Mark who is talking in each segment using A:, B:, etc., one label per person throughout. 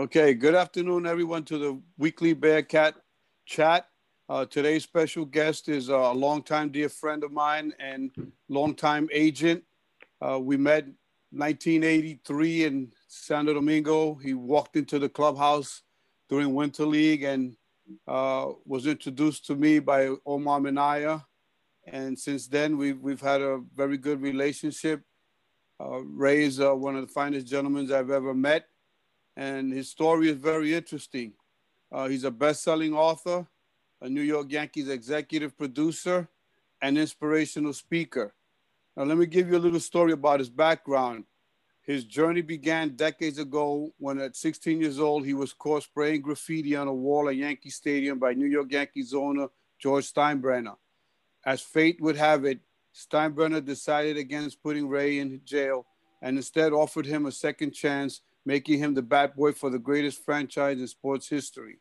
A: Okay, good afternoon, everyone, to the weekly Bearcat chat. Uh, today's special guest is a longtime dear friend of mine and longtime agent. Uh, we met 1983 in Santo Domingo. He walked into the clubhouse during Winter League and uh, was introduced to me by Omar Minaya. And since then, we've, we've had a very good relationship. Uh, Ray is uh, one of the finest gentlemen I've ever met. And his story is very interesting. Uh, he's a best-selling author, a New York Yankees executive producer, and inspirational speaker. Now, let me give you a little story about his background. His journey began decades ago when, at 16 years old, he was caught spraying graffiti on a wall at Yankee Stadium by New York Yankees owner George Steinbrenner. As fate would have it, Steinbrenner decided against putting Ray in jail and instead offered him a second chance, making him the bat boy for the greatest franchise in sports history.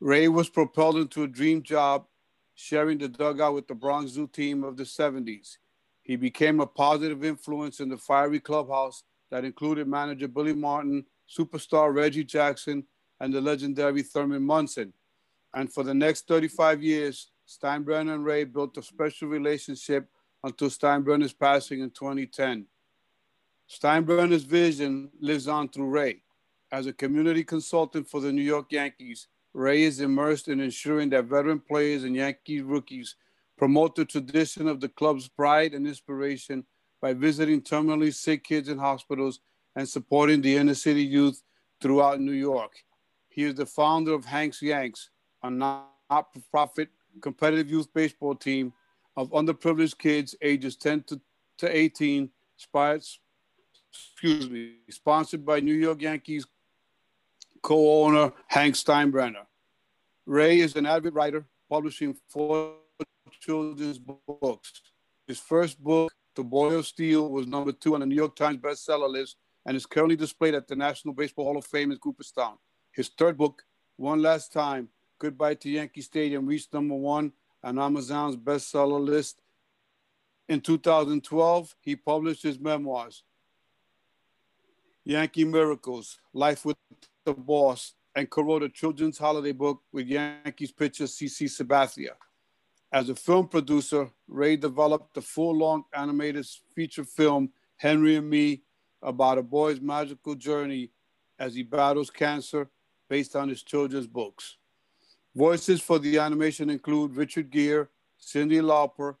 A: Ray was propelled into a dream job, sharing the dugout with the Bronx Zoo team of the 70s. He became a positive influence in the fiery clubhouse that included manager Billy Martin, superstar Reggie Jackson, and the legendary Thurman Munson. And for the next 35 years, Steinbrenner and Ray built a special relationship until Steinbrenner's passing in 2010. Steinbrenner's vision lives on through Ray. As a community consultant for the New York Yankees, Ray is immersed in ensuring that veteran players and Yankee rookies promote the tradition of the club's pride and inspiration by visiting terminally sick kids in hospitals and supporting the inner city youth throughout New York. He is the founder of Hank's Yanks, a not-for-profit competitive youth baseball team of underprivileged kids ages 10 to, to 18, excuse me, sponsored by New York Yankees co-owner Hank Steinbrenner. Ray is an avid writer, publishing four children's books. His first book, The Boy of Steel, was number two on the New York Times bestseller list and is currently displayed at the National Baseball Hall of Fame in Cooperstown. His third book, One Last Time, Goodbye to Yankee Stadium reached number one on Amazon's bestseller list. In 2012, he published his memoirs, Yankee Miracles, Life with the Boss, and co-wrote a children's holiday book with Yankees pitcher CC Sabathia. As a film producer, Ray developed the full-length animated feature film Henry and Me about a boy's magical journey as he battles cancer based on his children's books. Voices for the animation include Richard Gere, Cyndi Lauper,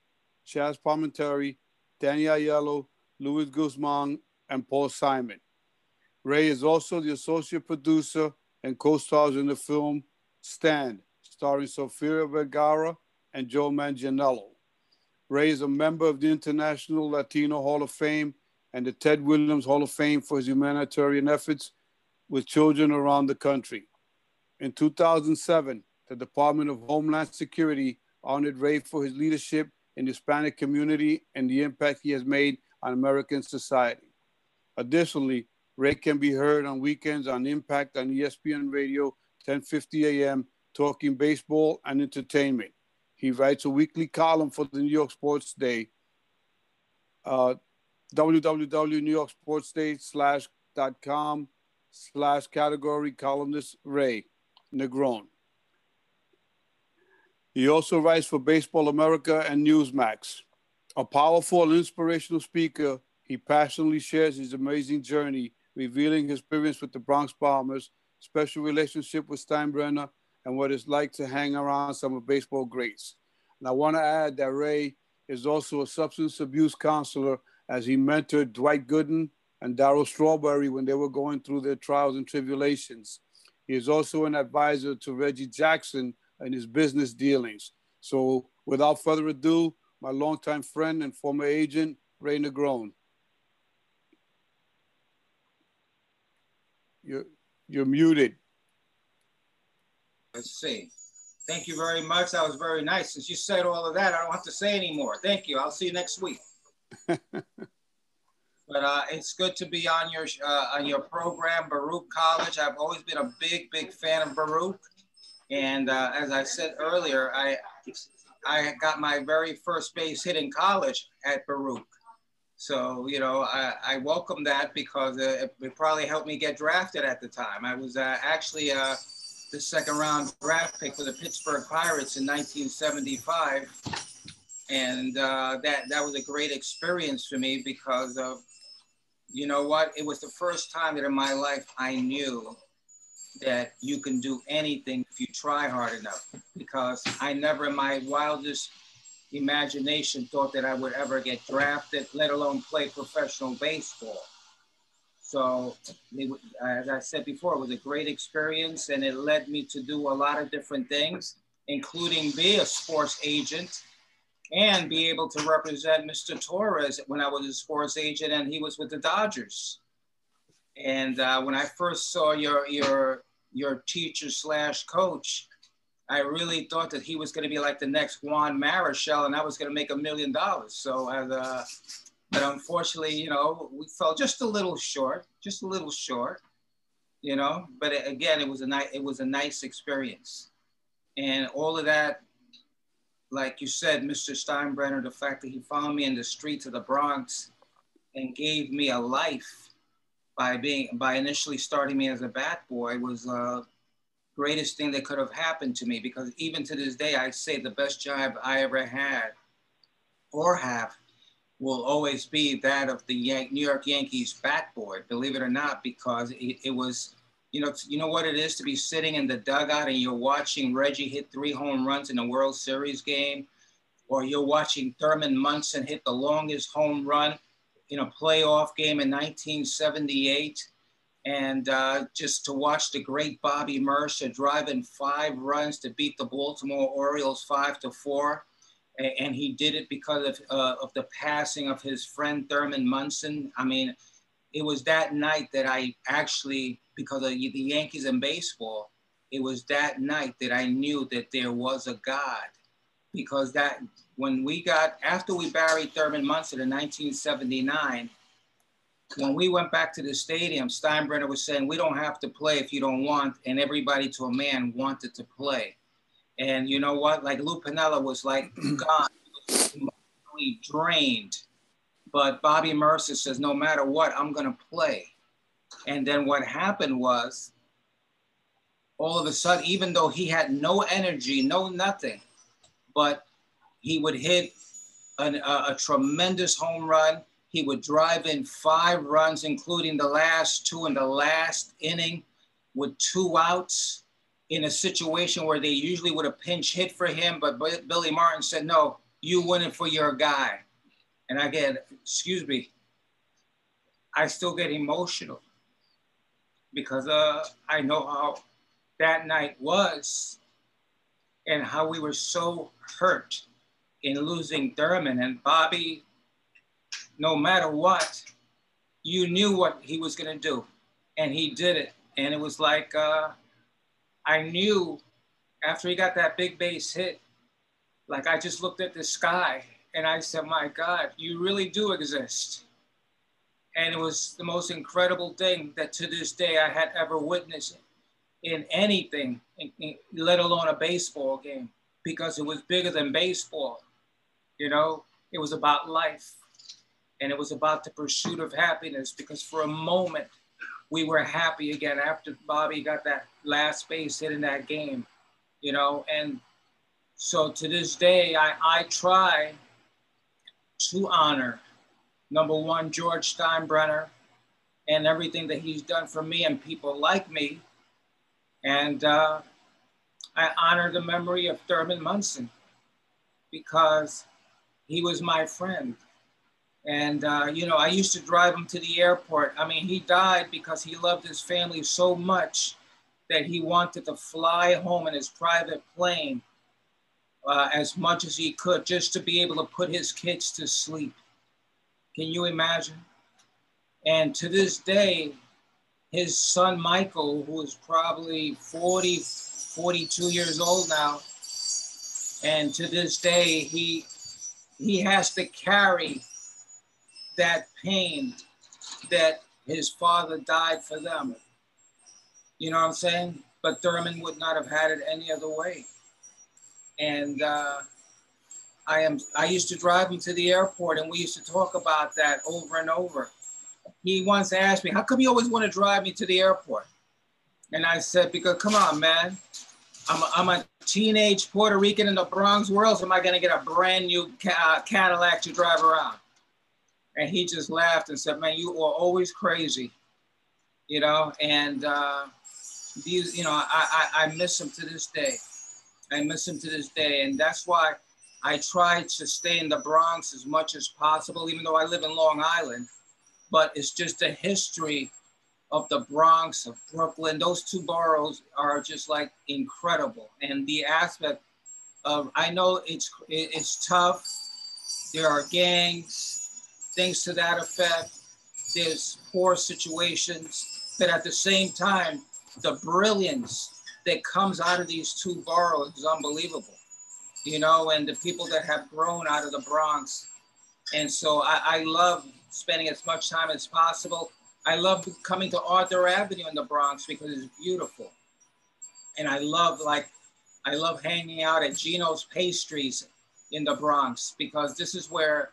A: Chazz Palminteri, Danny Aiello, Luis Guzman, and Paul Simon. Ray is also the associate producer and co-stars in the film Stand, starring Sofia Vergara and Joe Manganiello. Ray is a member of the International Latino Hall of Fame and the Ted Williams Hall of Fame for his humanitarian efforts with children around the country. In 2007, the Department of Homeland Security honored Ray for his leadership in the Hispanic community and the impact he has made on American society. Additionally, Ray can be heard on weekends on Impact on ESPN Radio, 1050 AM, talking baseball and entertainment. He writes a weekly column for the New York Sports Day, uh, www.newyorksportsday slash dot com slash category columnist Ray Negron. He also writes for Baseball America and Newsmax. A powerful and inspirational speaker, he passionately shares his amazing journey, revealing his experience with the Bronx Bombers, special relationship with Steinbrenner, and what it's like to hang around some of baseball greats. And I want to add that Ray is also a substance abuse counselor as he mentored Dwight Gooden and Darryl Strawberry when they were going through their trials and tribulations. He is also an advisor to Reggie Jackson and his business dealings. So without further ado, my longtime friend and former agent, Ray Negron. You're, you're muted.
B: Let's see. Thank you very much. That was very nice. Since you said all of that, I don't have to say anymore. Thank you. I'll see you next week. but uh, it's good to be on your uh, on your program, Baruch College. I've always been a big, big fan of Baruch. And uh, as I said earlier, I, I got my very first base hit in college at Baruch. So, you know, I, I welcome that because it, it, probably helped me get drafted at the time. I was uh, actually uh, the second round draft pick for the Pittsburgh Pirates in 1975. And uh, that, that was a great experience for me because of, you know what, it was the first time that in my life I knew that you can do anything if you try hard enough. Because I never in my wildest imagination thought that I would ever get drafted, let alone play professional baseball. So, as I said before, it was a great experience and it led me to do a lot of different things, including be a sports agent and be able to represent Mr. Torres when I was a sports agent and he was with the Dodgers. And uh, when I first saw your, your, your teacher slash coach, I really thought that he was going to be like the next Juan Marichal, and I was going to make a million dollars. So, uh, but unfortunately, you know, we fell just a little short, just a little short, you know. But it, again, it was a nice, it was a nice experience, and all of that, like you said, Mr. Steinbrenner, the fact that he found me in the streets of the Bronx and gave me a life by being by initially starting me as a bat boy was uh, greatest thing that could have happened to me because even to this day, I say the best job I ever had or have will always be that of the Yan- New York Yankees boy, believe it or not, because it, it was, you know, you know what it is to be sitting in the dugout and you're watching Reggie hit three home runs in a World Series game, or you're watching Thurman Munson hit the longest home run in a playoff game in 1978 and uh, just to watch the great Bobby Murcer driving five runs to beat the Baltimore Orioles five to four. And he did it because of, uh, of the passing of his friend Thurman Munson. I mean, it was that night that I actually, because of the Yankees and baseball, it was that night that I knew that there was a God. Because that, when we got, after we buried Thurman Munson in 1979, when we went back to the stadium, Steinbrenner was saying, we don't have to play if you don't want. And everybody to a man wanted to play. And you know what? Like Lou Piniella was like gone, he drained. But Bobby Murcer says, no matter what, I'm going to play. And then what happened was, all of a sudden, even though he had no energy, no nothing, but he would hit an, a, a tremendous home run he would drive in five runs, including the last two in the last inning with two outs in a situation where they usually would have pinch hit for him. But Billy Martin said, no, you win it for your guy. And I get, excuse me, I still get emotional because uh, I know how that night was and how we were so hurt in losing Thurman and Bobby no matter what, you knew what he was going to do. And he did it. And it was like, uh, I knew after he got that big base hit, like I just looked at the sky and I said, my God, you really do exist. And it was the most incredible thing that to this day I had ever witnessed in anything, let alone a baseball game, because it was bigger than baseball. You know, it was about life and it was about the pursuit of happiness because for a moment we were happy again after Bobby got that last base hit in that game, you know, and so to this day I, I try to honor number one George Steinbrenner and everything that he's done for me and people like me, and uh, I honor the memory of Thurman Munson because he was my friend. And, uh, you know, I used to drive him to the airport. I mean, he died because he loved his family so much that he wanted to fly home in his private plane uh, as much as he could just to be able to put his kids to sleep. Can you imagine? And to this day, his son Michael, who is probably 40, 42 years old now, and to this day, he he has to carry that pain that his father died for them. You know what I'm saying? But Thurman would not have had it any other way. And uh, I am. I used to drive him to the airport, and we used to talk about that over and over. He once asked me, "How come you always want to drive me to the airport?" And I said, "Because come on, man, I'm a, I'm a teenage Puerto Rican in the Bronx. Where else am I going to get a brand new ca- Cadillac to drive around?" And he just laughed and said, "Man, you are always crazy." You know, and uh, these, you know, I, I, I miss him to this day. I miss him to this day, and that's why I try to stay in the Bronx as much as possible, even though I live in Long Island. But it's just the history of the Bronx, of Brooklyn. Those two boroughs are just like incredible, and the aspect of I know it's it's tough. There are gangs, things to that effect. There's poor situations, but at the same time, the brilliance that comes out of these two boroughs is unbelievable, you know, and the people that have grown out of the Bronx. And so I, I love spending as much time as possible. I love coming to Arthur Avenue in the Bronx because it's beautiful. And I love like, I love hanging out at Gino's Pastries in the Bronx because this is where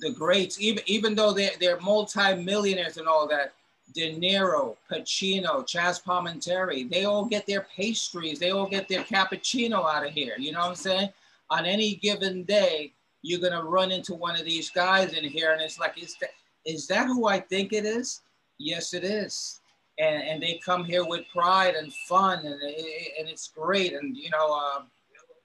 B: the greats, even, even though they're, they're multi-millionaires and all that, De Niro, Pacino, Chazz Palminteri, they all get their pastries, they all get their cappuccino out of here. You know what I'm saying? On any given day, you're gonna run into one of these guys in here, and it's like, is that is that who I think it is? Yes, it is. And, and they come here with pride and fun, and, and it's great. And you know, uh,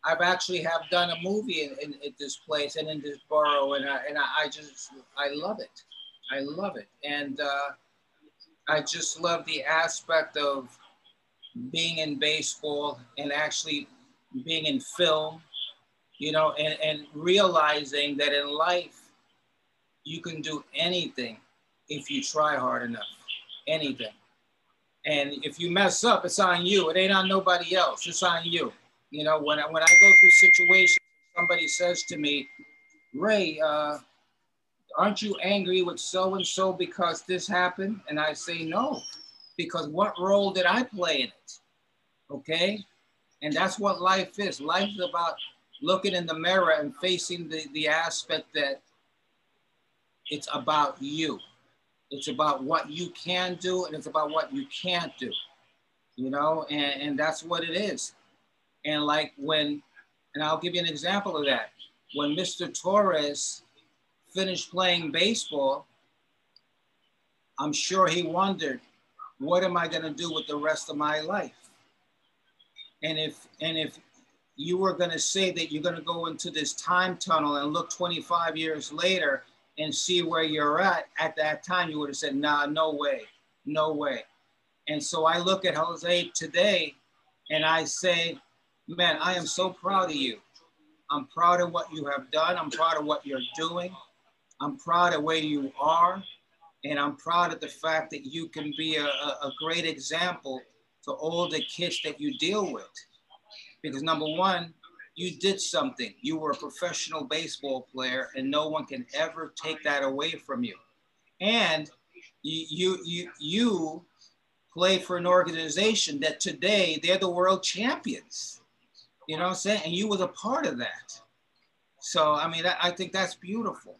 B: I've actually have done a movie in, in, in, this place and in this borough, and I, and I just I love it. I love it, and. Uh, I just love the aspect of being in baseball and actually being in film, you know, and, and realizing that in life, you can do anything if you try hard enough, anything. And if you mess up, it's on you. It ain't on nobody else. It's on you. You know, when I, when I go through situations, somebody says to me, Ray, uh, aren't you angry with so and so because this happened? And I say, no, because what role did I play in it? Okay. And that's what life is. Life is about looking in the mirror and facing the, the aspect that it's about you. It's about what you can do and it's about what you can't do, you know, and, and that's what it is. And like when, and I'll give you an example of that. When Mr. Torres finished playing baseball, I'm sure he wondered, what am I to do with the rest of my life? And if and if you were to say that you're to go into this time tunnel and look 25 years later and see where you're at at that time, you would have said, nah, no way, no way. And so I look at Jose today and I say, man, I am so proud of you. I'm proud of what you have done. I'm proud of what you're doing. I'm proud of where you are, and I'm proud of the fact that you can be a, a, great example to all the kids that you deal with. Because number one, you did something. You were a professional baseball player, and no one can ever take that away from you. And you you you, you play for an organization that today they're the world champions. You know what I'm saying? And you was a part of that. So I mean, I think that's beautiful.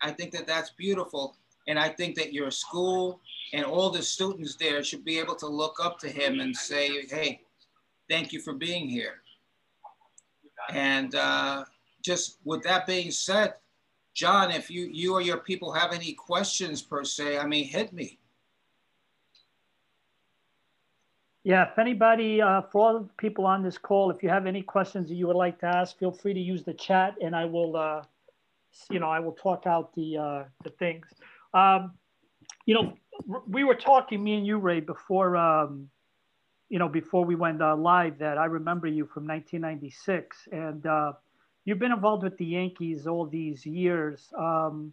B: I think that that's beautiful. And I think that your school and all the students there should be able to look up to him and say, hey, thank you for being here. And uh, just with that being said, John, if you, you or your people have any questions per se, I mean, hit me.
C: Yeah, if anybody, uh, for all the people on this call, if you have any questions that you would like to ask, feel free to use the chat and I will uh, you know, I will talk out the uh, the things. Um, you know, we were talking, me and you, Ray, before um, you know, before we went uh, live. That I remember you from 1996, and uh, you've been involved with the Yankees all these years. Um,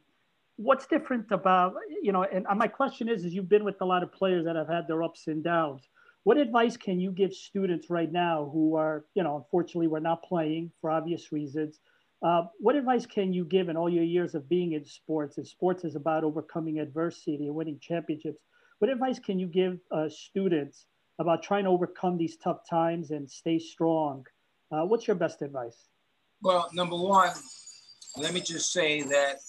C: what's different about you know? And my question is: is you've been with a lot of players that have had their ups and downs. What advice can you give students right now who are, you know, unfortunately, we're not playing for obvious reasons? Uh, what advice can you give in all your years of being in sports? And sports is about overcoming adversity and winning championships. What advice can you give uh, students about trying to overcome these tough times and stay strong? Uh, what's your best advice?
B: Well, number one, let me just say that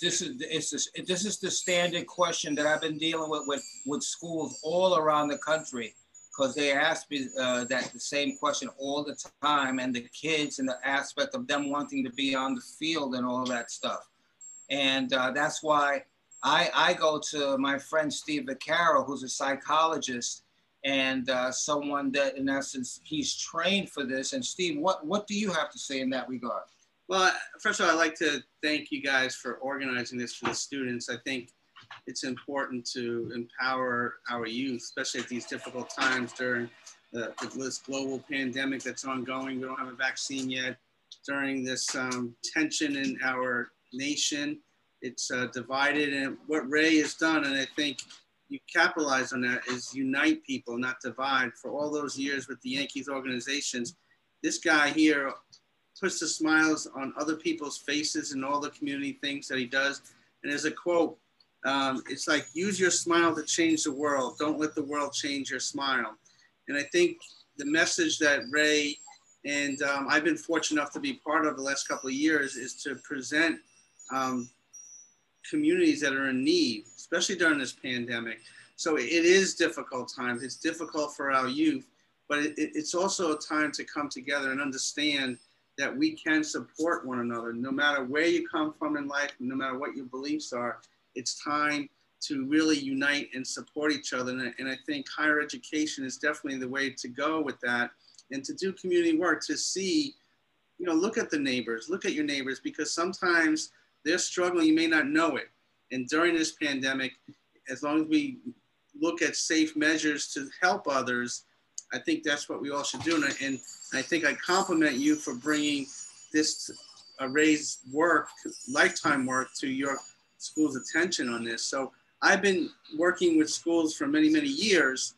B: this is this, this is the standard question that I've been dealing with with, with schools all around the country because they ask me uh, that the same question all the time, and the kids and the aspect of them wanting to be on the field and all that stuff, and uh, that's why I I go to my friend Steve Vaccaro, who's a psychologist and uh, someone that in essence he's trained for this. And Steve, what what do you have to say in that regard?
D: Well, first of all, I'd like to thank you guys for organizing this for the students. I think it's important to empower our youth, especially at these difficult times during the, this global pandemic that's ongoing. We don't have a vaccine yet. During this um, tension in our nation, it's uh, divided. And what Ray has done, and I think you capitalize on that, is unite people, not divide. For all those years with the Yankees organizations, this guy here puts the smiles on other people's faces and all the community things that he does. And there's a quote, um, it's like, use your smile to change the world. Don't let the world change your smile. And I think the message that Ray and um, I've been fortunate enough to be part of the last couple of years is to present um, communities that are in need, especially during this pandemic. So it is difficult times. It's difficult for our youth, but it, it's also a time to come together and understand that we can support one another no matter where you come from in life, no matter what your beliefs are. It's time to really unite and support each other. And I, and I think higher education is definitely the way to go with that and to do community work to see, you know, look at the neighbors, look at your neighbors, because sometimes they're struggling, you may not know it. And during this pandemic, as long as we look at safe measures to help others, I think that's what we all should do. And I, and I think I compliment you for bringing this uh, raised work, lifetime work to your school's attention on this. So I've been working with schools for many, many years,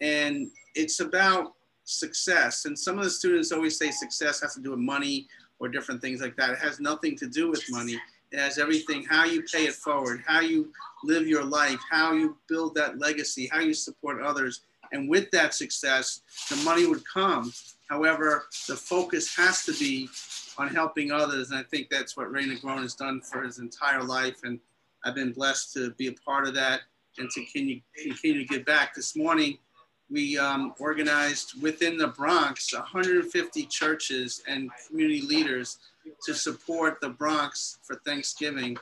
D: and it's about success. And some of the students always say success has to do with money or different things like that. It has nothing to do with money. It has everything how you pay it forward, how you live your life, how you build that legacy, how you support others. And with that success, the money would come. However, the focus has to be on helping others. And I think that's what Ray Negron has done for his entire life. And I've been blessed to be a part of that and to continue, continue to give back. This morning, we um, organized within the Bronx 150 churches and community leaders to support the Bronx for Thanksgiving.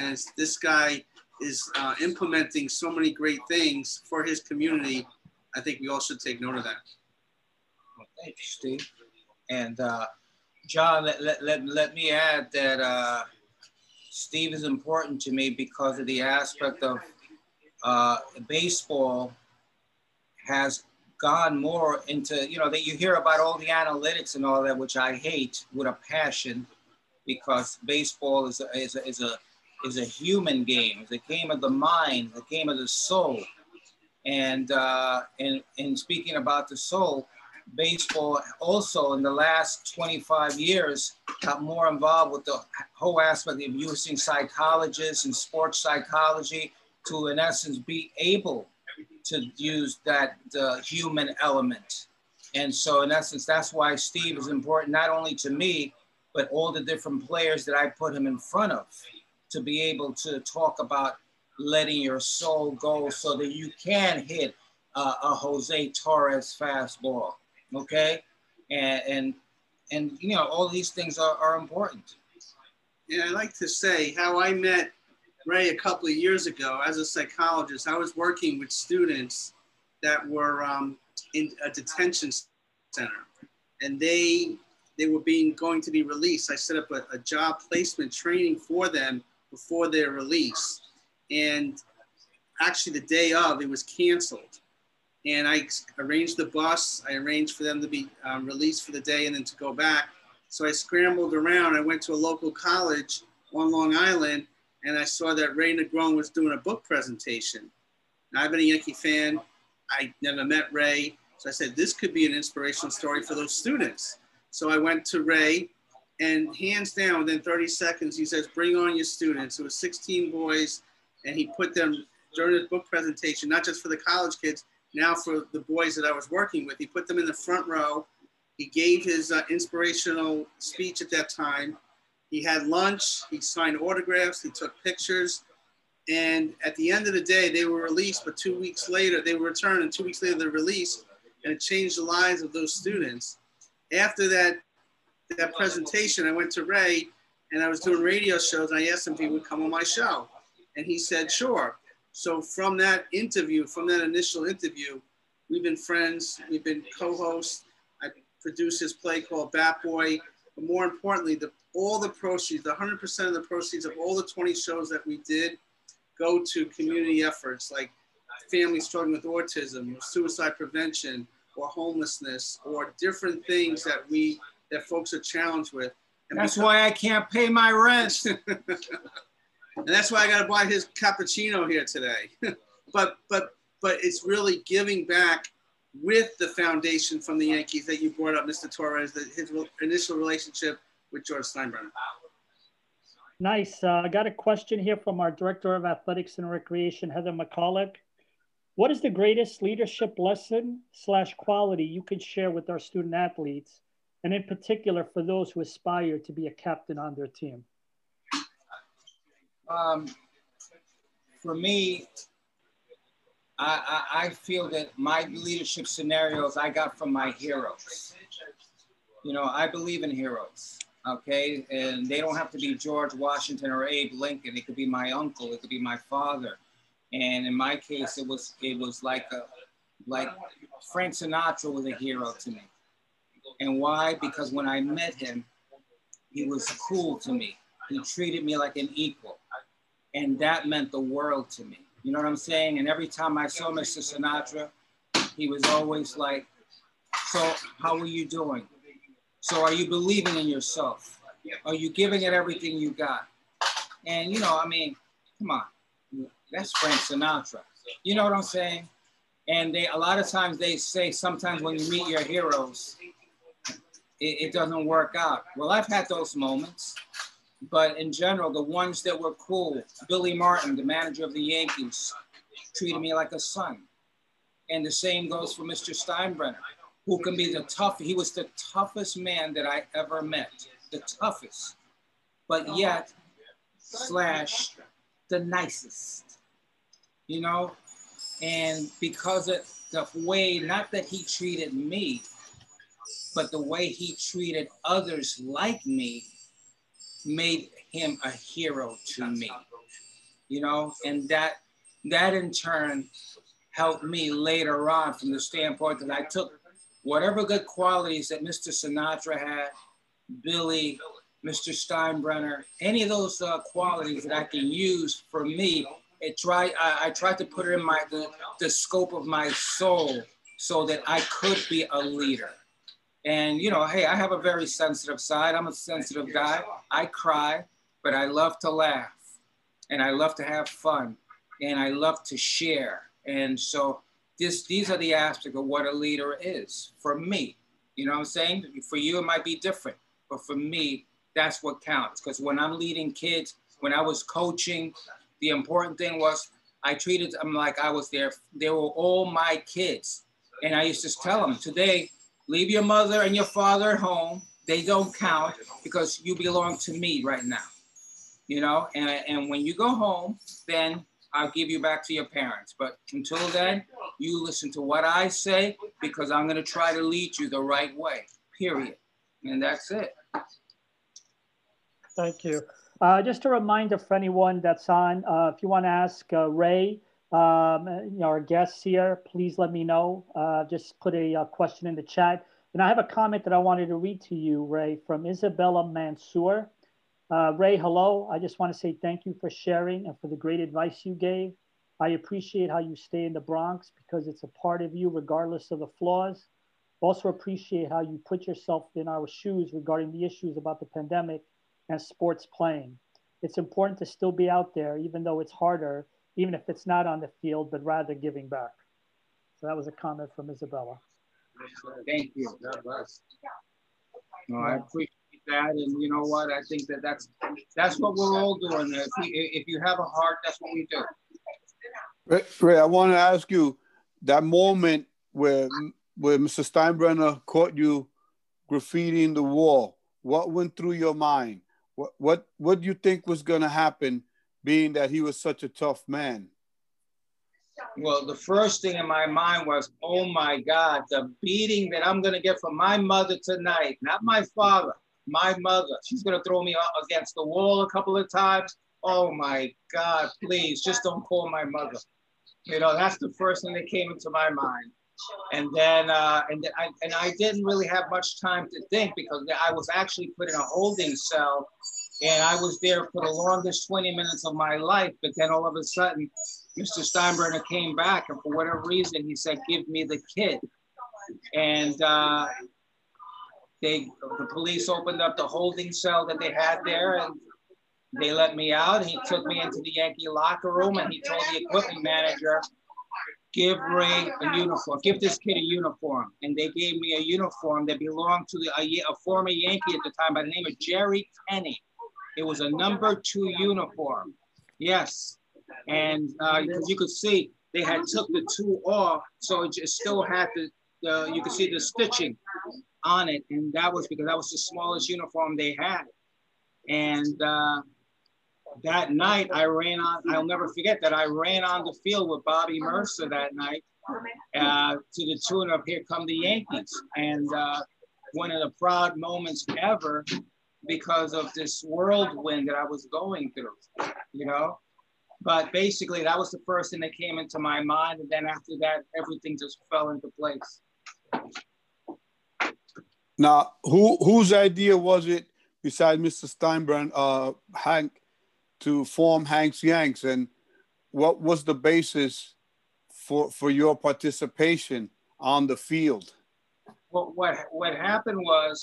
D: And this guy is uh, implementing so many great things for his community I think we all should take note of that.
B: Well, thank you, Steve. And uh, John, let, let, let, let, me add that uh, Steve is important to me because of the aspect of uh, baseball has gone more into, you know, that you hear about all the analytics and all that, which I hate with a passion because baseball is a, is a, is a, is a human game. It's a game of the mind, a game of the soul. And, uh, speaking about the soul, baseball also in the last 25 years got more involved with the whole aspect of using psychologists and sports psychology to, in essence, be able to use that uh, human element. And so, in essence, that's why Steve is important, not only to me, but all the different players that I put him in front of to be able to talk about letting your soul go so that you can hit uh, a Jose Torres fastball. Okay, and and and you know all these things are, are important.
D: Yeah, I like to say how I met Ray a couple of years ago as a psychologist. I was working with students that were um, in a detention center, and they they were being going to be released. I set up a, a job placement training for them before their release and actually the day of it was canceled. And i arranged the bus. I arranged for them to be um, released for the day and then to go back. So i scrambled around. I went to a local college on long island and i saw that ray negron was doing a book presentation. Now, i've been a yankee fan. I never met ray. So i said this could be an inspirational story for those students. So i went to ray and hands down within 30 seconds he says bring on your students. It was 16 boys and he put them during his book presentation, not just for the college kids, now for the boys that I was working with. He put them in the front row. He gave his uh, inspirational speech at that time. He had lunch, he signed autographs, he took pictures. And at the end of the day, they were released, but two weeks later, they were returned, and two weeks later, they're released, and it changed the lives of those students. After that, that presentation, I went to Ray, and I was doing radio shows, and I asked him if he would come on my show. And he said, sure. So from that interview, from that initial interview, we've been friends, we've been co-hosts. I produced his play called Bat Boy. But more importantly, the, all the proceeds, the 100% of the proceeds of all the 20 shows that we did go to community efforts like families struggling with autism or suicide prevention or homelessness or different things that we, that folks are challenged with.
B: And that's because, why I can't pay my rent.
D: and that's why I got to buy his cappuccino here today. but but but it's really giving back with the foundation from the Yankees that you brought up, Mr. Torres, his initial relationship with George Steinbrenner.
C: Nice. Uh, I got a question here from our Director of Athletics and Recreation, Heather McCulloch. What is the greatest leadership lesson slash quality you could share with our student athletes, and in particular for those who aspire to be a captain on their team?
B: Um, for me, I, I, I feel that my leadership scenarios I got from my heroes. You know, I believe in heroes, okay? And they don't have to be George Washington or Abe Lincoln. It could be my uncle, it could be my father. And in my case, it was it was like a like Frank Sinatra was a hero to me. And why? Because when I met him, he was cool to me. He treated me like an equal. And that meant the world to me. You know what I'm saying? And every time I saw Mr. Sinatra, he was always like, So, how are you doing? So, are you believing in yourself? Are you giving it everything you got? And, you know, I mean, come on, that's Frank Sinatra. You know what I'm saying? And they, a lot of times they say sometimes when you meet your heroes, it, it doesn't work out. Well, I've had those moments. But in general, the ones that were cool, Billy Martin, the manager of the Yankees, treated me like a son. And the same goes for Mr. Steinbrenner, who can be the tough. He was the toughest man that I ever met, the toughest, but yet slash the nicest, you know. And because of the way, not that he treated me, but the way he treated others like me, made him a hero to me you know? And that that in turn helped me later on from the standpoint that i took whatever good qualities that mr sinatra had billy mr steinbrenner any of those uh, qualities that i can use for me it try I, I tried to put it in my the, the scope of my soul so that i could be a leader and you know, hey, I have a very sensitive side. I'm a sensitive guy. I cry, but I love to laugh and I love to have fun and I love to share. And so this these are the aspects of what a leader is for me. You know what I'm saying? For you, it might be different, but for me, that's what counts. Because when I'm leading kids, when I was coaching, the important thing was I treated them like I was there. They were all my kids. And I used to tell them today, Leave your mother and your father at home. They don't count because you belong to me right now. You know, and, and when you go home, then I'll give you back to your parents. But until then, you listen to what I say because I'm going to try to lead you the right way, period. And that's it.
C: Thank you. Uh, just a reminder for anyone that's on, uh, if you want to ask uh, Ray um, you know, our guests here, please let me know. Uh, just put a, a, uh, question in the chat. And I have a comment that I wanted to read to you, Ray, from Isabella Mansour. Uh, Ray, hello. I just want to say thank you for sharing and for the great advice you gave. I appreciate how you stay in the Bronx because it's a part of you, regardless of the flaws. Also appreciate how you put yourself in our shoes regarding the issues about the pandemic and sports playing. It's important to still be out there, even though it's harder even if it's not on the field, but rather giving back. So that was a comment from Isabella.
B: Thank you. God bless. No, I appreciate that, and you know what? I think that that's that's what we're all doing. If, we, if you have a heart, that's what we do.
A: Ray, Ray, I want to ask you that moment where where Mr. Steinbrenner caught you graffitiing the wall? What went through your mind? What what what do you think was going to happen, being that he was such a tough man?
B: Well, the first thing in my mind was, oh my God, the beating that I'm going to get from my mother tonight, not my father, my mother. She's going to throw me against the wall a couple of times. Oh my God, please just don't call my mother. You know, that's the first thing that came into my mind. And then, uh, and I, and I didn't really have much time to think because I was actually put in a holding cell, and I was there for the longest 20 minutes of my life. But then all of a sudden, Mr. Steinbrenner came back, and for whatever reason, he said, "Give me the kid." And uh, they, the police opened up the holding cell that they had there, and they let me out. He took me into the Yankee locker room, and he told the equipment manager, "Give Ray a uniform. Give this kid a uniform." And they gave me a uniform that belonged to the, a, a former Yankee at the time by the name of Jerry Kenney. It was a number two uniform. Yes, and uh, you could see they had took the two off, so it just still had the, the you could see the stitching on it, and that was because that was the smallest uniform they had. And uh, that night, I ran on. I'll never forget that I ran on the field with Bobby Murcer that night uh, to the tune of "Here Come the Yankees," and uh, one of the proud moments ever because of this whirlwind that I was going through. You know, but basically, that was the first thing that came into my mind. And then after that, everything just fell into place.
A: Now, who whose idea was it, besides Mr. Steinbrenner, uh, Hank, to form Hank's Yanks? And what was the basis for, for your participation on the field?
B: Well, what, what happened was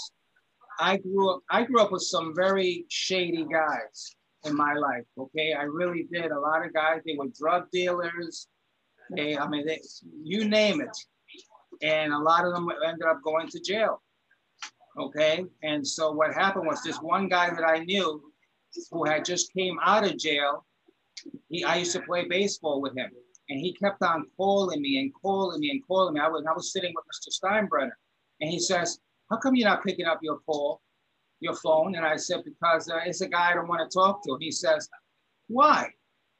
B: I grew up, I grew up with some very shady guys in my life. Okay, I really did. A lot of guys, they were drug dealers. They, I mean, they, you name it, and a lot of them ended up going to jail. Okay, and so what happened was this one guy that I knew, who had just came out of jail. He, I used to play baseball with him, and he kept on calling me and calling me and calling me. I was, I was sitting with Mr. Steinbrenner, and he says, "How come you're not picking up your call?" your phone? And I said, because uh, it's a guy I don't want to talk to. He says, why?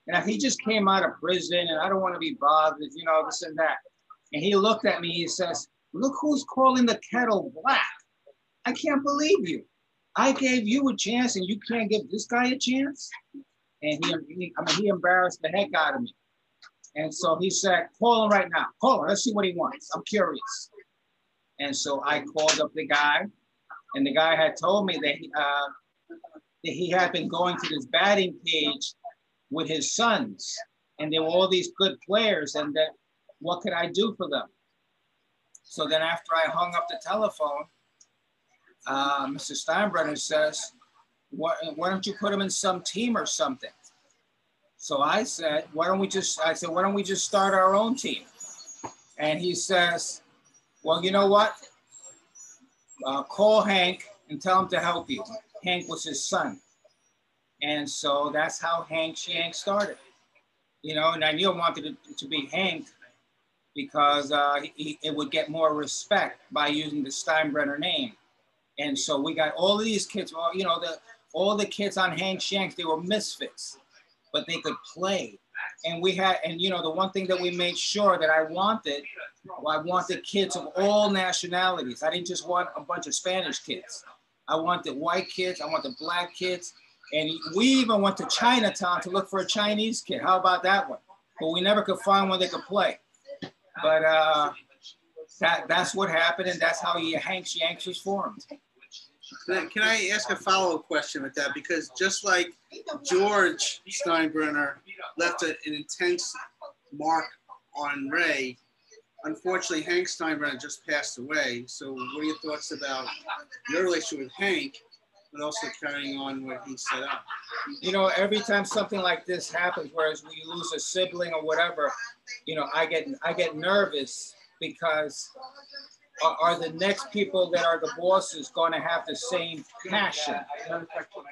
B: And he just came out of prison and I don't want to be bothered, you know, this and that. And he looked at me, he says, look who's calling the kettle black. I can't believe you. I gave you a chance and you can't give this guy a chance? And he, he I mean, he embarrassed the heck out of me. And so he said, call him right now. Call him. Let's see what he wants. I'm curious. And so I called up the guy and the guy had told me that he, uh, that he had been going to this batting cage with his sons, and they were all these good players, and that what could I do for them? So then after I hung up the telephone, uh, Mr. Steinbrenner says, why, why don't you put him in some team or something? So I said, why don't we just, I said, why don't we just start our own team? And he says, well, you know what? uh, call Hank and tell him to help you. Hank was his son. And so that's how Hank's Yank started. You know, and I knew I wanted it to be Hank because uh, he, it would get more respect by using the Steinbrenner name. And so we got all of these kids, well, you know, the, all the kids on Hank's Yanks, they were misfits, but they could play. And we had, and you know, the one thing that we made sure that I wanted I wanted kids of all nationalities. I didn't just want a bunch of Spanish kids. I wanted white kids. I wanted black kids. And we even went to Chinatown to look for a Chinese kid. How about that one? But we never could find one that could play. But uh, that, that's what happened, and that's how Hanks Yanks was formed.
D: Can I ask a follow-up question with that? Because just like George Steinbrenner left a, an intense mark on Ray, unfortunately, Hank Steinbrenner just passed away. So, what are your thoughts about your relationship with Hank, but also carrying on what he set up?
B: You know, every time something like this happens, whereas we lose a sibling or whatever, you know, I get I get nervous because are, are the next people that are the bosses going to have the same passion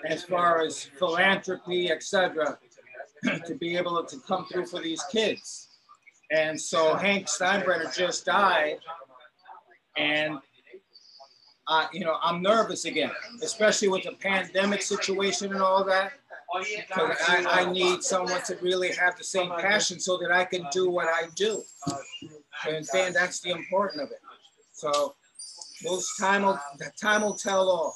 B: as far as philanthropy, etc., to be able to come through for these kids? And so Hank Steinbrenner just died. And uh, you know, I'm nervous again, especially with the pandemic situation and all that. Because I, I need someone to really have the same passion so that I can do what I do. And then that's the important of it. So most time will time will tell all.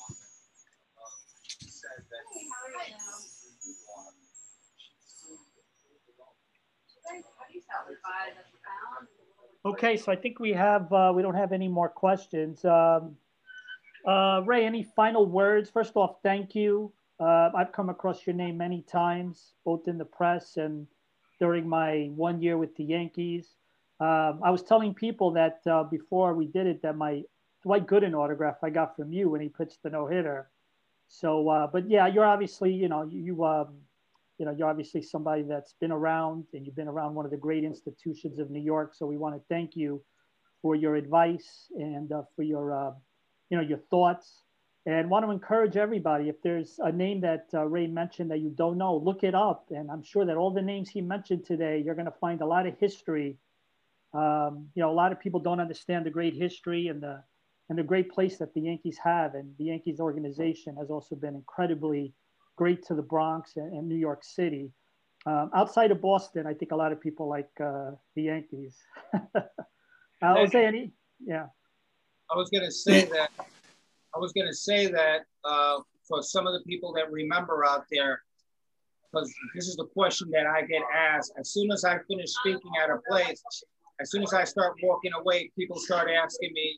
C: Okay, so I think we have, uh, we don't have any more questions. Um, uh, Ray, any final words? First off, thank you. Uh, I've come across your name many times, both in the press and during my one year with the Yankees. Um, I was telling people that uh, before we did it, that my Dwight Gooden autograph I got from you when he pitched the no hitter. So, uh, but yeah, you're obviously, you know, you, um, you know, you're obviously somebody that's been around and you've been around one of the great institutions of New York. So we want to thank you for your advice and uh, for your, uh, you know, your thoughts and want to encourage everybody. If there's a name that uh, Ray mentioned that you don't know, look it up. And I'm sure that all the names he mentioned today, you're going to find a lot of history. Um, you know, a lot of people don't understand the great history and the and the great place that the Yankees have. And the Yankees organization has also been incredibly great to the Bronx and, and New York City. Um, outside of Boston, I think a lot of people like uh, the Yankees. I was any, yeah.
B: I was going to say that. I was going to say that uh, for some of the people that remember out there, because this is the question that I get asked. As soon as I finish speaking at a place, as soon as I start walking away, people start asking me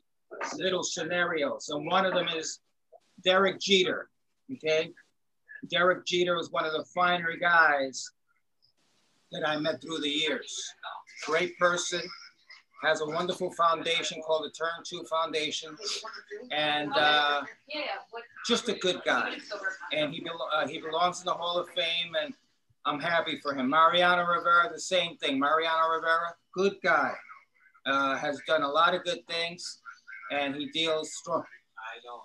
B: little scenarios. And one of them is Derek Jeter. Okay. Derek Jeter was one of the finer guys that I met through the years. Great person, has a wonderful foundation called the Turn Two Foundation, and uh, just a good guy. And he, uh, he belongs in the Hall of Fame, and I'm happy for him. Mariano Rivera, the same thing. Mariano Rivera, good guy, uh, has done a lot of good things, and he deals strong. I know.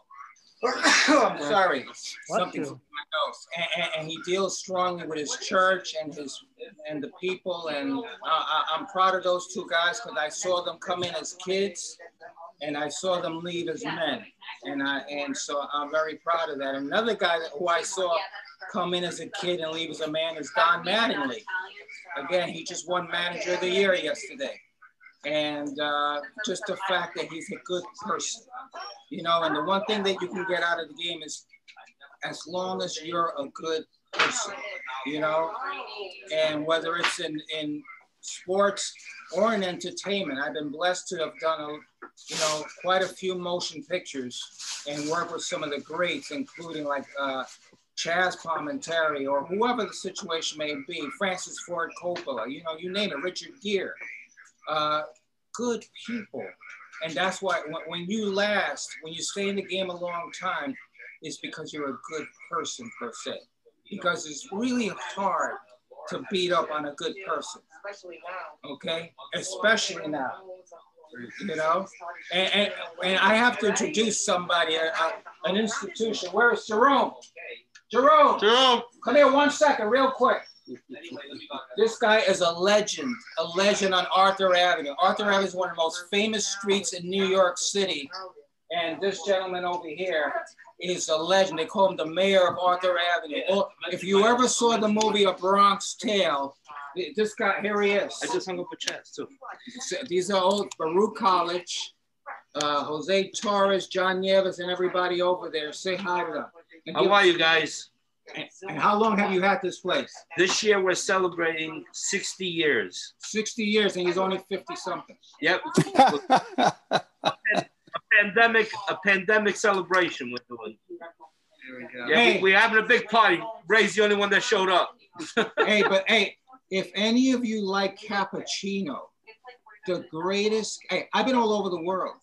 B: I'm sorry, something's in my nose. And, and, and, he deals strongly with his church and his and the people. And I, I'm proud of those two guys because I saw them come in as kids, and I saw them leave as men. And I and so I'm very proud of that. Another guy that, who I saw come in as a kid and leave as a man is Don Mattingly. Again, he just won Manager of the Year yesterday and uh, just the fact that he's a good person, you know. And the one thing that you can get out of the game is, as long as you're a good person, you know, and whether it's in in sports or in entertainment, I've been blessed to have done a, you know, quite a few motion pictures and work with some of the greats, including like. Uh, Chazz Palminteri or whoever the situation may be, Francis Ford Coppola, you know, you name it, Richard Gere uh, good people. And that's why when you last, when you stay in the game a long time, it's because you're a good person per se. Because it's really hard to beat up on a good person. Okay? Especially now. You know? And, and, and I have to introduce somebody, a, a, an institution. Where is Jerome? Jerome.
A: Jerome.
B: Come here one second, real quick. This guy is a legend, a legend on Arthur Avenue. Arthur Avenue is one of the most famous streets in New York City. And this gentleman over here is a legend. They call him the mayor of Arthur Avenue. Or if you ever saw the movie A Bronx Tale, this guy, here he is.
D: I just hung up a chest too.
B: These are old Baruch College, uh, Jose Torres, John Nieves, and everybody over there. Say hi to them.
E: How are you guys?
B: And how long have you had this place?
E: This year we're celebrating 60 years.
B: 60 years, and he's only 50 something.
E: Yep. a pandemic, a pandemic celebration we're doing. There We yeah, hey. we, are having a big party. Ray's the only one that showed up.
B: hey, but hey, if any of you like cappuccino, the greatest, hey, I've been all over the world.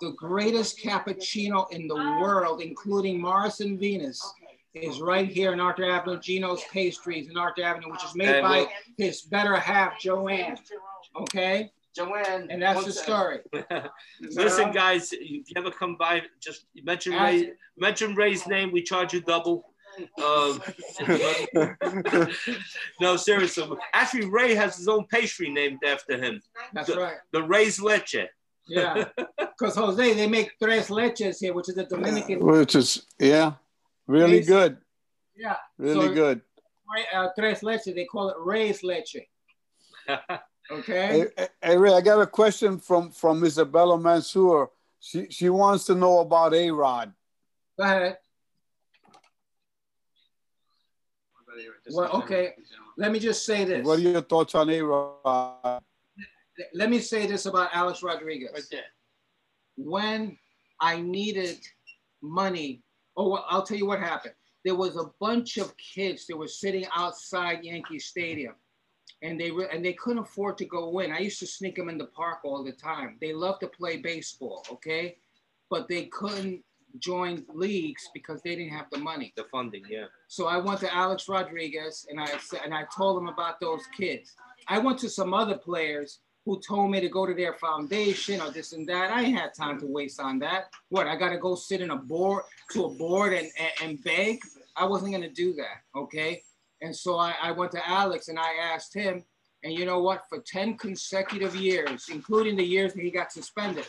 B: The greatest cappuccino in the world, including Mars and Venus, is right here in Arthur Avenue, Gino's Pastries in Arthur Avenue, which is made and by we'll, his better half, Joanne. Okay?
E: Joanne.
B: And that's the story.
E: Listen, guys, if you ever come by, just mention Ray, mention Ray's name. We charge you double. Um, no, seriously. Actually, Ray has his own pastry named after him.
B: That's
E: the,
B: right.
E: The Ray's Leche.
B: Yeah, because Jose, they make tres leches here, which is a Dominican.
A: Which is yeah, really good.
B: Yeah,
A: really so, good.
B: Uh, tres leches, they call it raised leche. Okay.
A: Hey, hey, Ray, I got a question from from Isabella Mansour. She she wants to know about A Rod.
B: Go ahead. Well, okay. Let me just say this.
A: What are your thoughts on A Rod?
B: Let me say this about Alex Rodriguez. Right there. When I needed money, oh, well, I'll tell you what happened. There was a bunch of kids that were sitting outside Yankee Stadium and they re- and they couldn't afford to go in. I used to sneak them in the park all the time. They love to play baseball, okay, but they couldn't join leagues because they didn't have the money.
E: The funding, yeah.
B: So I went to Alex Rodriguez and I and I told him about those kids. I went to some other players who told me to go to their foundation or this and that. I ain't had time to waste on that. What I got to go sit in a board to a board and, and, and beg? I wasn't gonna do that. Okay. And so I, I went to Alex and I asked him, and you know what? For 10 consecutive years, including the years that he got suspended,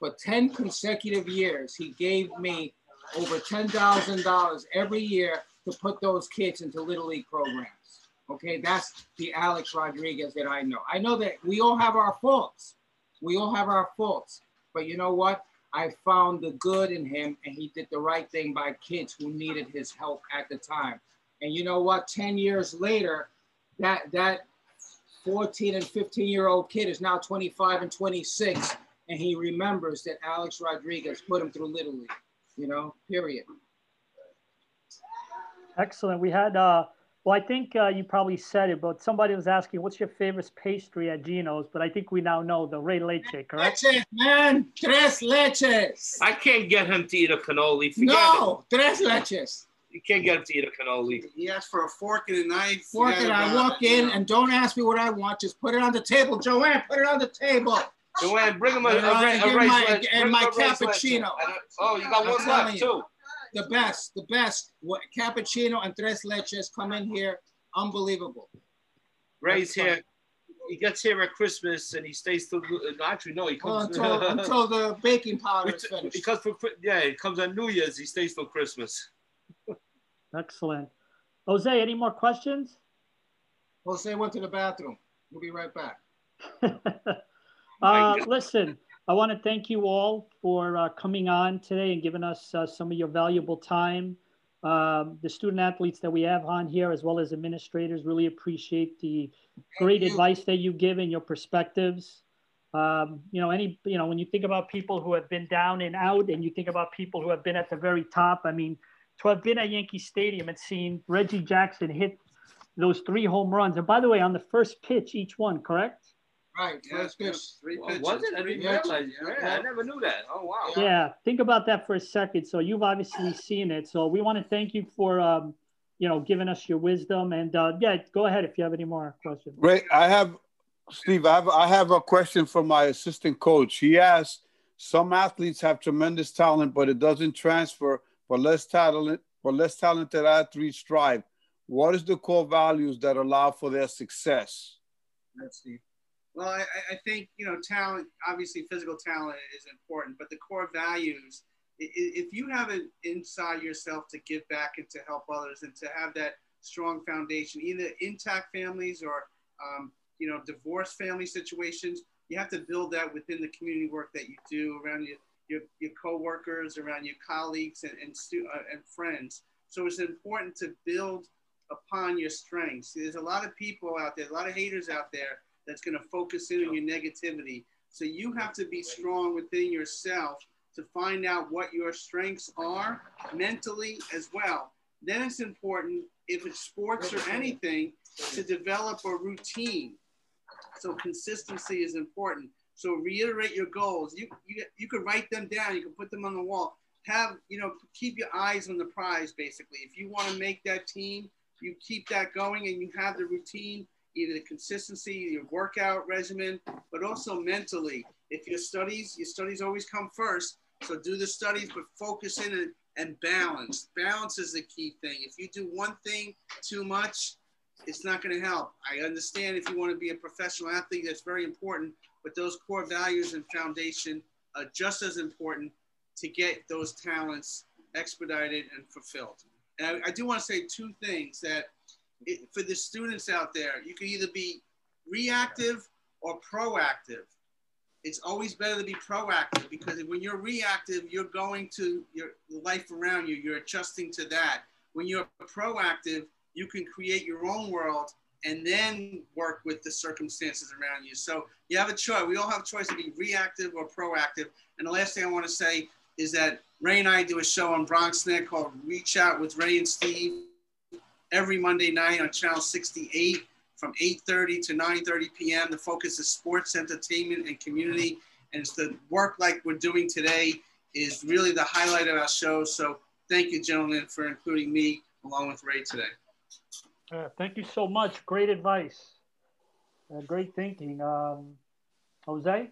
B: for 10 consecutive years, he gave me over $10,000 every year to put those kids into Little League programs. Okay, that's the Alex Rodriguez that I know. I know that we all have our faults. We all have our faults. But you know what? I found the good in him and he did the right thing by kids who needed his help at the time. And you know what? 10 years later, that that 14 and 15 year old kid is now 25 and 26, and he remembers that Alex Rodriguez put him through Little League, you know, period.
C: Excellent. We had, uh, well, I think uh, you probably said it, but somebody was asking, what's your favorite pastry at Gino's? But I think we now know the Ray Leche, correct?
B: Leches, man. Tres leches.
E: I can't get him to eat a cannoli.
B: Forget no, it. tres leches.
E: You can't get him to eat a cannoli.
D: He asked for a fork and a knife.
B: Fork and I walk in and don't ask me what I want. Just put it on the table. Joanne, put it on the table.
E: Joanne, bring him a, a, a, a
B: rice my, and my cappuccino.
E: oh, you got one left too.
B: The best, the best. What, cappuccino and tres leches come in here. Unbelievable.
E: Ray's here. He gets here at Christmas and he stays till. Actually, no, he comes
B: well, until, until the baking powder is finished.
E: Because for yeah, he comes on New Year's. He stays till Christmas.
C: Excellent. Jose, any more questions?
B: Jose went to the bathroom. We'll be right back.
C: uh, listen, I want to thank you all for uh, coming on today and giving us uh, some of your valuable time. Um, the student athletes that we have on here, as well as administrators, really appreciate the great advice that you give and your perspectives. Um, you know, any, you know, when you think about people who have been down and out and you think about people who have been at the very top, I mean, to have been at Yankee Stadium and seen Reggie Jackson hit those three home runs. And by the way, on the first pitch, each one, correct?
B: Right, first pitch,
E: three pitches. was it? I didn't realize. Yeah, I never knew that. Oh wow.
C: Yeah, think about that for a second. So you've obviously seen it. So we want to thank you for, um, you know, giving us your wisdom. And uh, yeah, go ahead if you have any more questions.
A: Great. I have, Steve. I have I have a question for my assistant coach. He asked, some athletes have tremendous talent, but it doesn't transfer for less talent for less talented athletes strive. What is the core values that allow for their success?
D: That's Steve. Well, I, I think you know talent. Obviously, physical talent is important, but the core values. If you have it inside yourself to give back and to help others, and to have that strong foundation, either intact families or um, you know divorced family situations, you have to build that within the community work that you do around you your, your coworkers, around your colleagues and, and, stu- uh, and friends. So it's important to build upon your strengths. There's a lot of people out there, a lot of haters out there that's going to focus in on your negativity. So you have to be strong within yourself to find out what your strengths are mentally as well. Then it's important, if it's sports or anything, to develop a routine. So consistency is important. So reiterate your goals. You, you, you could write them down. You can put them on the wall. Have, you know, keep your eyes on the prize, basically. If you want to make that team, you keep that going and you have the routine, either the consistency, your workout regimen, but also mentally. If your studies, your studies always come first. So do the studies, but focus in and, and balance. Balance is the key thing. If you do one thing too much, it's not going to help. I understand if you want to be a professional athlete, that's very important, but those core values and foundation are just as important to get those talents expedited and fulfilled. And I, I do want to say two things that it, for the students out there, you can either be reactive or proactive. It's always better to be proactive because when you're reactive, you're going to your life around you, you're adjusting to that. When you're proactive, you can create your own world and then work with the circumstances around you. So you have a choice. We all have a choice to be reactive or proactive. And the last thing I want to say is that Ray and I do a show on BronxNet called Reach Out with Ray and Steve every Monday night on Channel 68 from 8.30 to 9.30 p.m. The focus is sports, entertainment, and community. And it's the work like we're doing today is really the highlight of our show. So thank you, gentlemen, for including me along with Ray today.
C: Uh, thank you so much. Great advice. Uh, great thinking. Um, Jose?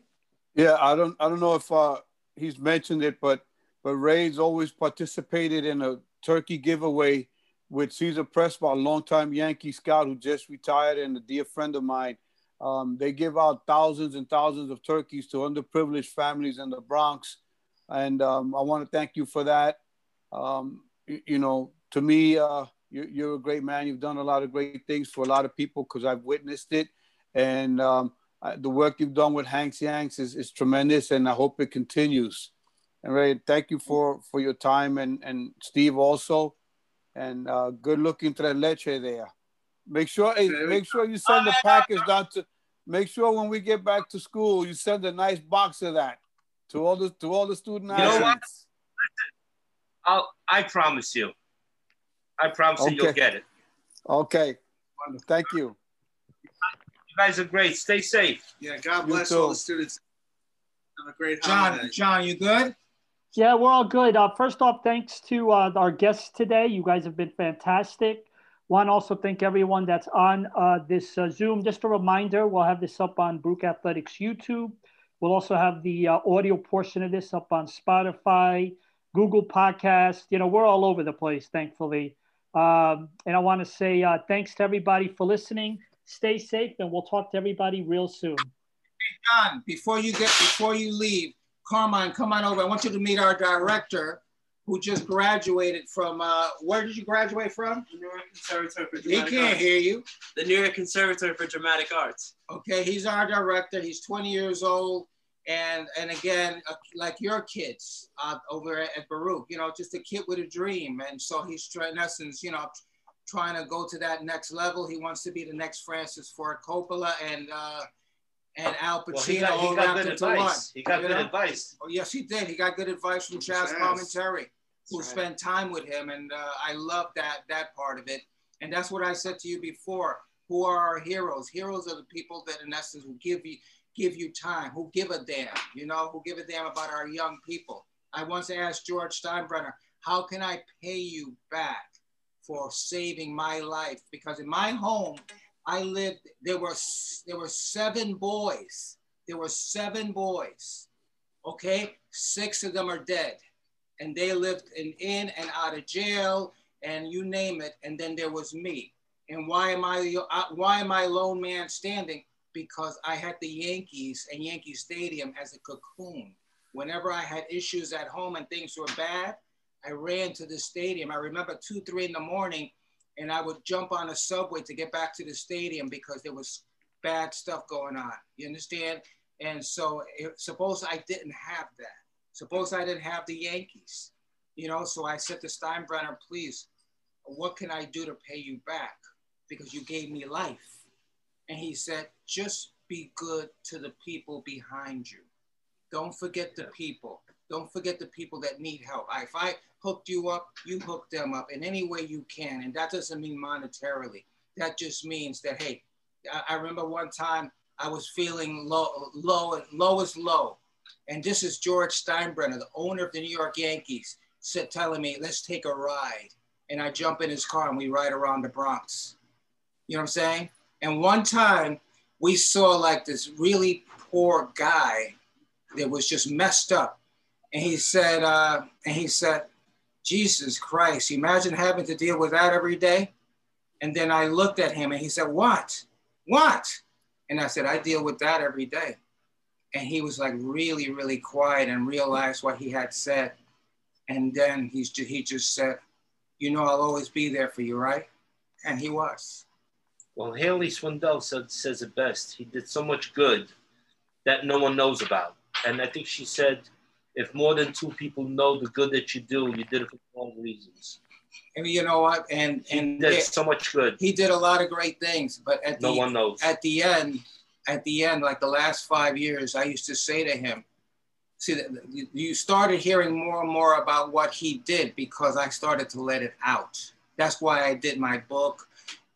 A: Yeah, I don't I don't know if uh, he's mentioned it, but but Ray's always participated in a turkey giveaway with Caesar Prespa, a longtime Yankee scout who just retired and a dear friend of mine. Um, they give out thousands and thousands of turkeys to underprivileged families in the Bronx. And um, I want to thank you for that. Um, you, you, know, to me, uh, you, you're a great man. You've done a lot of great things for a lot of people because I've witnessed it. And um, the work you've done with Hank's Yanks is, is tremendous, and I hope it continues. And Ray, thank you for for your time, and and Steve also, and uh, good looking to that leche there. Make sure, hey, make sure you send the package down to. Make sure when we get back to school, you send a nice box of that to all the to all the student
E: you athletes. Know what? I'll, I promise you. I promise okay. you, you'll get it.
A: Okay. Thank you.
E: You guys are great. Stay safe.
D: Yeah, God bless all the students. Have a great
B: John, holiday. John, you good?
C: Yeah, we're all good. Uh, first off, thanks to uh, our guests today. You guys have been fantastic. Want to also thank everyone that's on uh, this uh, Zoom. Just a reminder, we'll have this up on Baruch Athletics YouTube. We'll also have the uh, audio portion of this up on Spotify, Google Podcast. You know, we're all over the place, thankfully. Um, and I want to say uh, thanks to everybody for listening stay safe, and we'll talk to everybody real soon.
B: Hey, John, before you get before you leave, Carmine, come on over. I want you to meet our director, who just graduated from. Uh, where did you graduate from?
F: The New York Conservatory for
B: Dramatic Arts. He can't Arts. hear you.
F: The New York Conservatory for Dramatic Arts.
B: Okay, he's our director. He's 20 years old. And, and again, uh, like your kids uh, over at Baruch, you know, just a kid with a dream. And so he's, in essence, you know, trying to go to that next level. He wants to be the next Francis Ford Coppola and uh, and Al Pacino well, he got, he got good advice.
E: He got good know? advice.
B: Oh yes, he did. He got good advice from Chazz Palminteri, who right. spent time with him, and uh, I love that that part of it. And that's what I said to you before. Who are our heroes? Heroes are the people that, in essence, will give you give you time, who give a damn, you know, who give a damn about our young people. I once asked George Steinbrenner, "How can I pay you back?" for saving my life because in my home I lived there were there were seven boys. There were seven boys. Okay? Six of them are dead. And they lived in in and out of jail and you name it. And then there was me. And why am I uh, why am I lone man standing? Because I had the Yankees and Yankee Stadium as a cocoon. Whenever I had issues at home and things were bad I ran to the stadium. I remember two, three in the morning, and I would jump on a subway to get back to the stadium because there was bad stuff going on. You understand? And so, it, suppose I didn't have that. Suppose I didn't have the Yankees. You know, so I said to Steinbrenner, please, what can I do to pay you back? Because you gave me life. And he said, just be good to the people behind you. Don't forget the people. Don't forget the people that need help. If I hooked you up, you hook them up in any way you can. And that doesn't mean monetarily. That just means that, hey, I, I remember one time I was feeling low, low, low as low. And this is George Steinbrenner, the owner of the New York Yankees, said, telling me, let's take a ride. And I jump in his car and we ride around the Bronx. You know what I'm saying? And one time we saw like this really poor guy that was just messed up and he said, uh, and he said, Jesus Christ, imagine having to deal with that every day. And then I looked at him and he said, What? What? And I said, I deal with that every day. and he was like really, really quiet and realized what he had said. And then he's he just said, "You know, I'll always be there for you, right?" And he was.
E: Well, Haley Swindal said, says it best. He did so much good that no one knows about. And I think she said, if more than two people know the good that you do, you did it for the wrong reasons.
B: And you know what? And
E: He
B: and
E: did
B: yeah,
E: so much good.
B: he did a lot of great things, but at
E: No
B: the
E: one knows.
B: at the end, at the end, like the last five years, I used to say to him, see, you- started hearing more and more about what he did because I started to let it out. That's why I did my book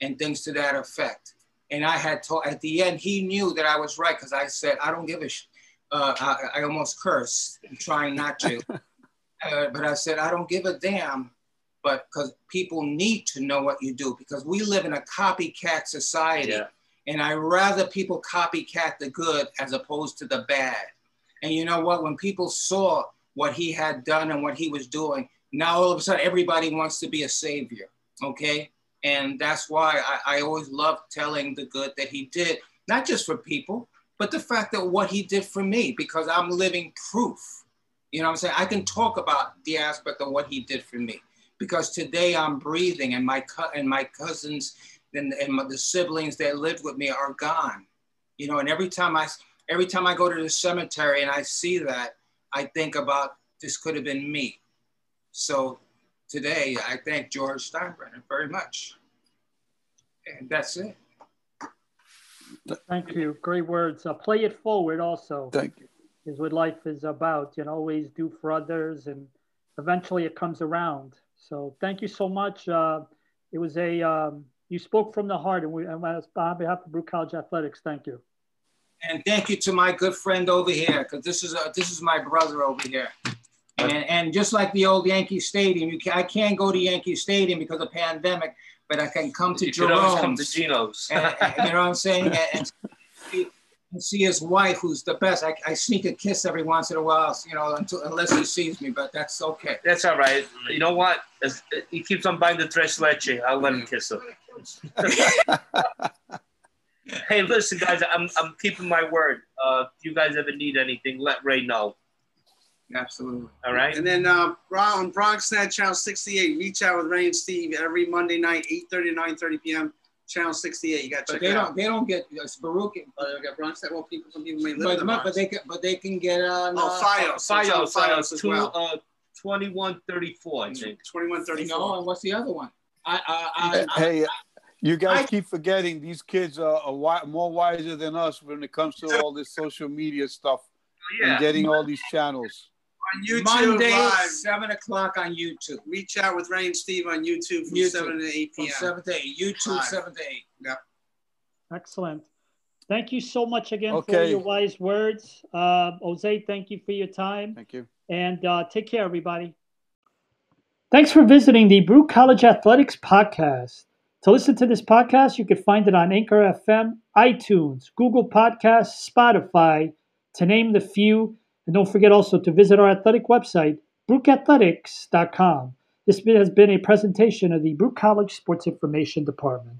B: and things to that effect. And I had told at the end, he knew that I was right because I said, I don't give a sh-. Uh, I, I almost cursed, trying not to. uh, but I said, I don't give a damn but because people need to know what you do because we live in a copycat society
E: Yeah.
B: and i rather people copycat the good as opposed to the bad and you know what when people saw what he had done and what he was doing now all of a sudden everybody wants to be a savior okay and that's why i, I always love telling the good that he did not just for people but the fact that what he did for me because i'm living proof you know i'm saying i can talk about the aspect of what he did for me because today I'm breathing and my co- and my cousins and, and my, the siblings that lived with me are gone. You know, and every time I every time I go to the cemetery and I see that, I think about this could have been me. So today I thank George Steinbrenner very much. And that's it.
C: Thank you. Great words. Uh, play it forward also
A: Thank you.
C: is what life is about. You know, always do for others and eventually it comes around. So thank you so much. Uh, it was a, um, you spoke from the heart and we, and on behalf of Baruch College Athletics, thank you.
B: And thank you to my good friend over here, because this is a, this is my brother over here. And, and just like the old Yankee Stadium, you can, I can't go to Yankee Stadium because of pandemic, but I can come to
E: You could always come to
B: Jerome's.
E: Gino's.
B: and, and- you know what I'm saying? And, and see- and see his wife, who's the best. I, I sneak a kiss every once in a while, you know, until, unless he sees me, but that's okay.
E: That's all right. You know what? As, he keeps on buying the tres leche. I'll let him kiss her. hey, listen, guys, I'm, I'm keeping my word. Uh, if you guys ever need anything, let Ray know.
B: Absolutely.
E: All right?
D: And then uh, Bron- on BronxNet Channel 68, reach out with Ray and Steve every Monday night, 8:30 to 9:30 p.m. Channel 68. You got to
B: But
D: check
B: they
D: it
B: don't,
D: out.
B: they don't get, it's Baruch,
D: Oh, they got BronxNet. Well, people, some people may live in
B: but,
D: the
B: but they can, but they can get on.
D: oh,
B: uh,
D: Fios.
E: Fios,
D: It's on
E: Fios,
D: as
E: two,
D: well.
E: uh, 2134, I think.
D: 2134.
B: No, and what's the other one? I, I, I, I,
A: Hey, you guys
B: I-
A: keep forgetting these kids are, are wi- more wiser than us when it comes to all this social media stuff
E: Yeah.
A: and getting all these channels.
D: On YouTube
B: Monday,
D: live.
B: seven o'clock on YouTube.
D: Reach out with Ray and Steve on YouTube from
B: YouTube.
D: 7 to 8
B: From
D: p.m.
B: seven to eight. YouTube,
D: Live.
B: seven to eight.
C: Excellent. Thank you so much again for your wise words. Uh, Jose, thank you for your time.
A: Thank you.
C: and uh, take care, everybody. Thanks for visiting the Baruch College Athletics podcast. To listen to this podcast, you can find it on Anchor FM, iTunes, Google Podcasts, Spotify, to name the few. And don't forget also to visit our athletic website, baruchathletics.com. This has been a presentation of the Baruch College Sports Information Department.